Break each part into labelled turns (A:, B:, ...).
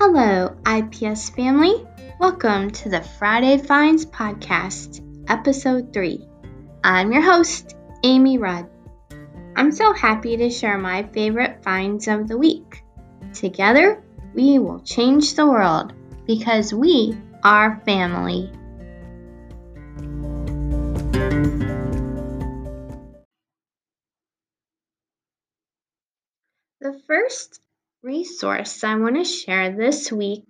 A: Hello, IPS family. Welcome to the Friday Finds Podcast, Episode 3. I'm your host, Amy Rudd. I'm so happy to share my favorite finds of the week. Together, we will change the world because we are family. The first resource I want to share this week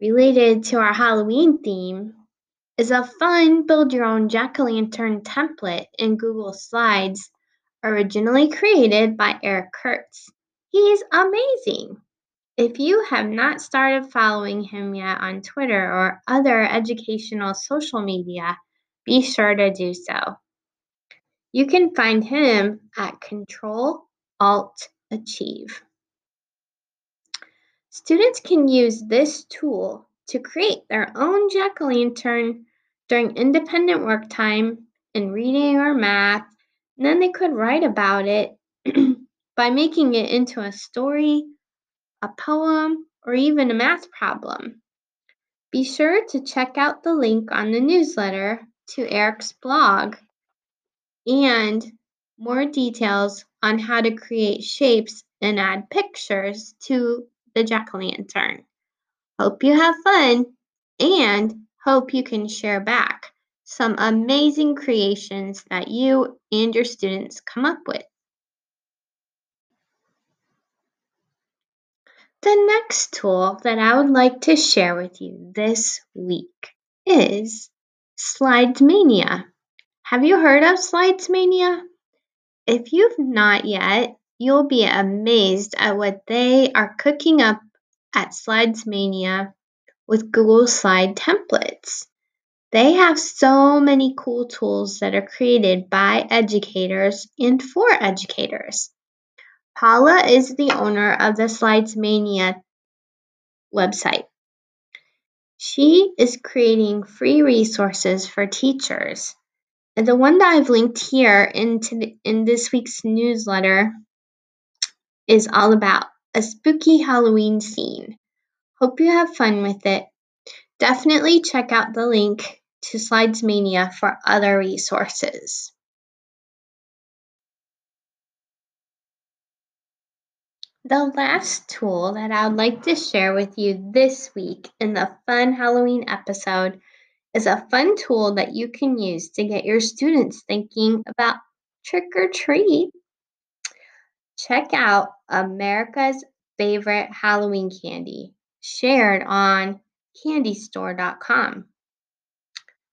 A: related to our Halloween theme is a fun build your own jack o' lantern template in Google Slides, originally created by Eric Curts. He's amazing. If you have not started following him yet on Twitter or other educational social media, be sure to do so. You can find him at Control Alt Achieve. Students can use this tool to create their own jack-o'-lantern during independent work time in reading or math, and then they could write about it by making it into a story, a poem, or even a math problem. Be sure to check out the link on the newsletter to Eric's blog and more details on how to create shapes and add pictures to the jack-o'-lantern. Hope you have fun and hope you can share back some amazing creations that you and your students come up with. The next tool that I would like to share with you this week is Slidesmania. Have you heard of Slidesmania? If you've not yet, You'll be amazed at what they are cooking up at Slidesmania with Google Slide templates. They have so many cool tools that are created by educators and for educators. Paula is the owner of the Slidesmania website. She is creating free resources for teachers. And the one that I've linked here into the, in this week's newsletter is all about a spooky Halloween scene. Hope you have fun with it. Definitely check out the link to Slidesmania for other resources. The last tool that I would like to share with you this week in the fun Halloween episode is a fun tool that you can use to get your students thinking about trick or treat Check out America's favorite Halloween candy shared on candystore.com.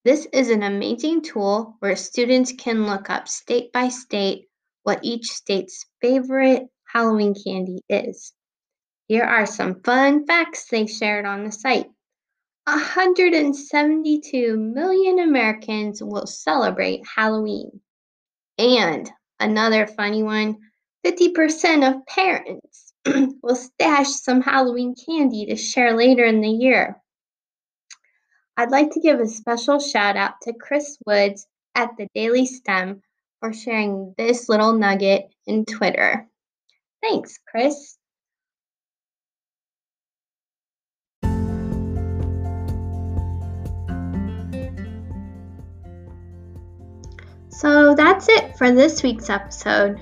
A: This is an amazing tool where students can look up state by state what each state's favorite Halloween candy is. Here are some fun facts they shared on the site. 172 million Americans will celebrate Halloween. And another funny one 50% of parents will stash some Halloween candy to share later in the year. I'd like to give a special shout out to Chris Woods at the Daily STEM for sharing this little nugget in Twitter. Thanks, Chris. So that's it for this week's episode.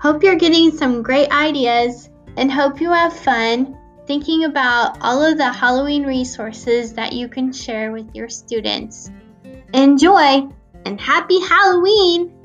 A: Hope you're getting some great ideas and hope you have fun thinking about all of the Halloween resources that you can share with your students. Enjoy and happy Halloween!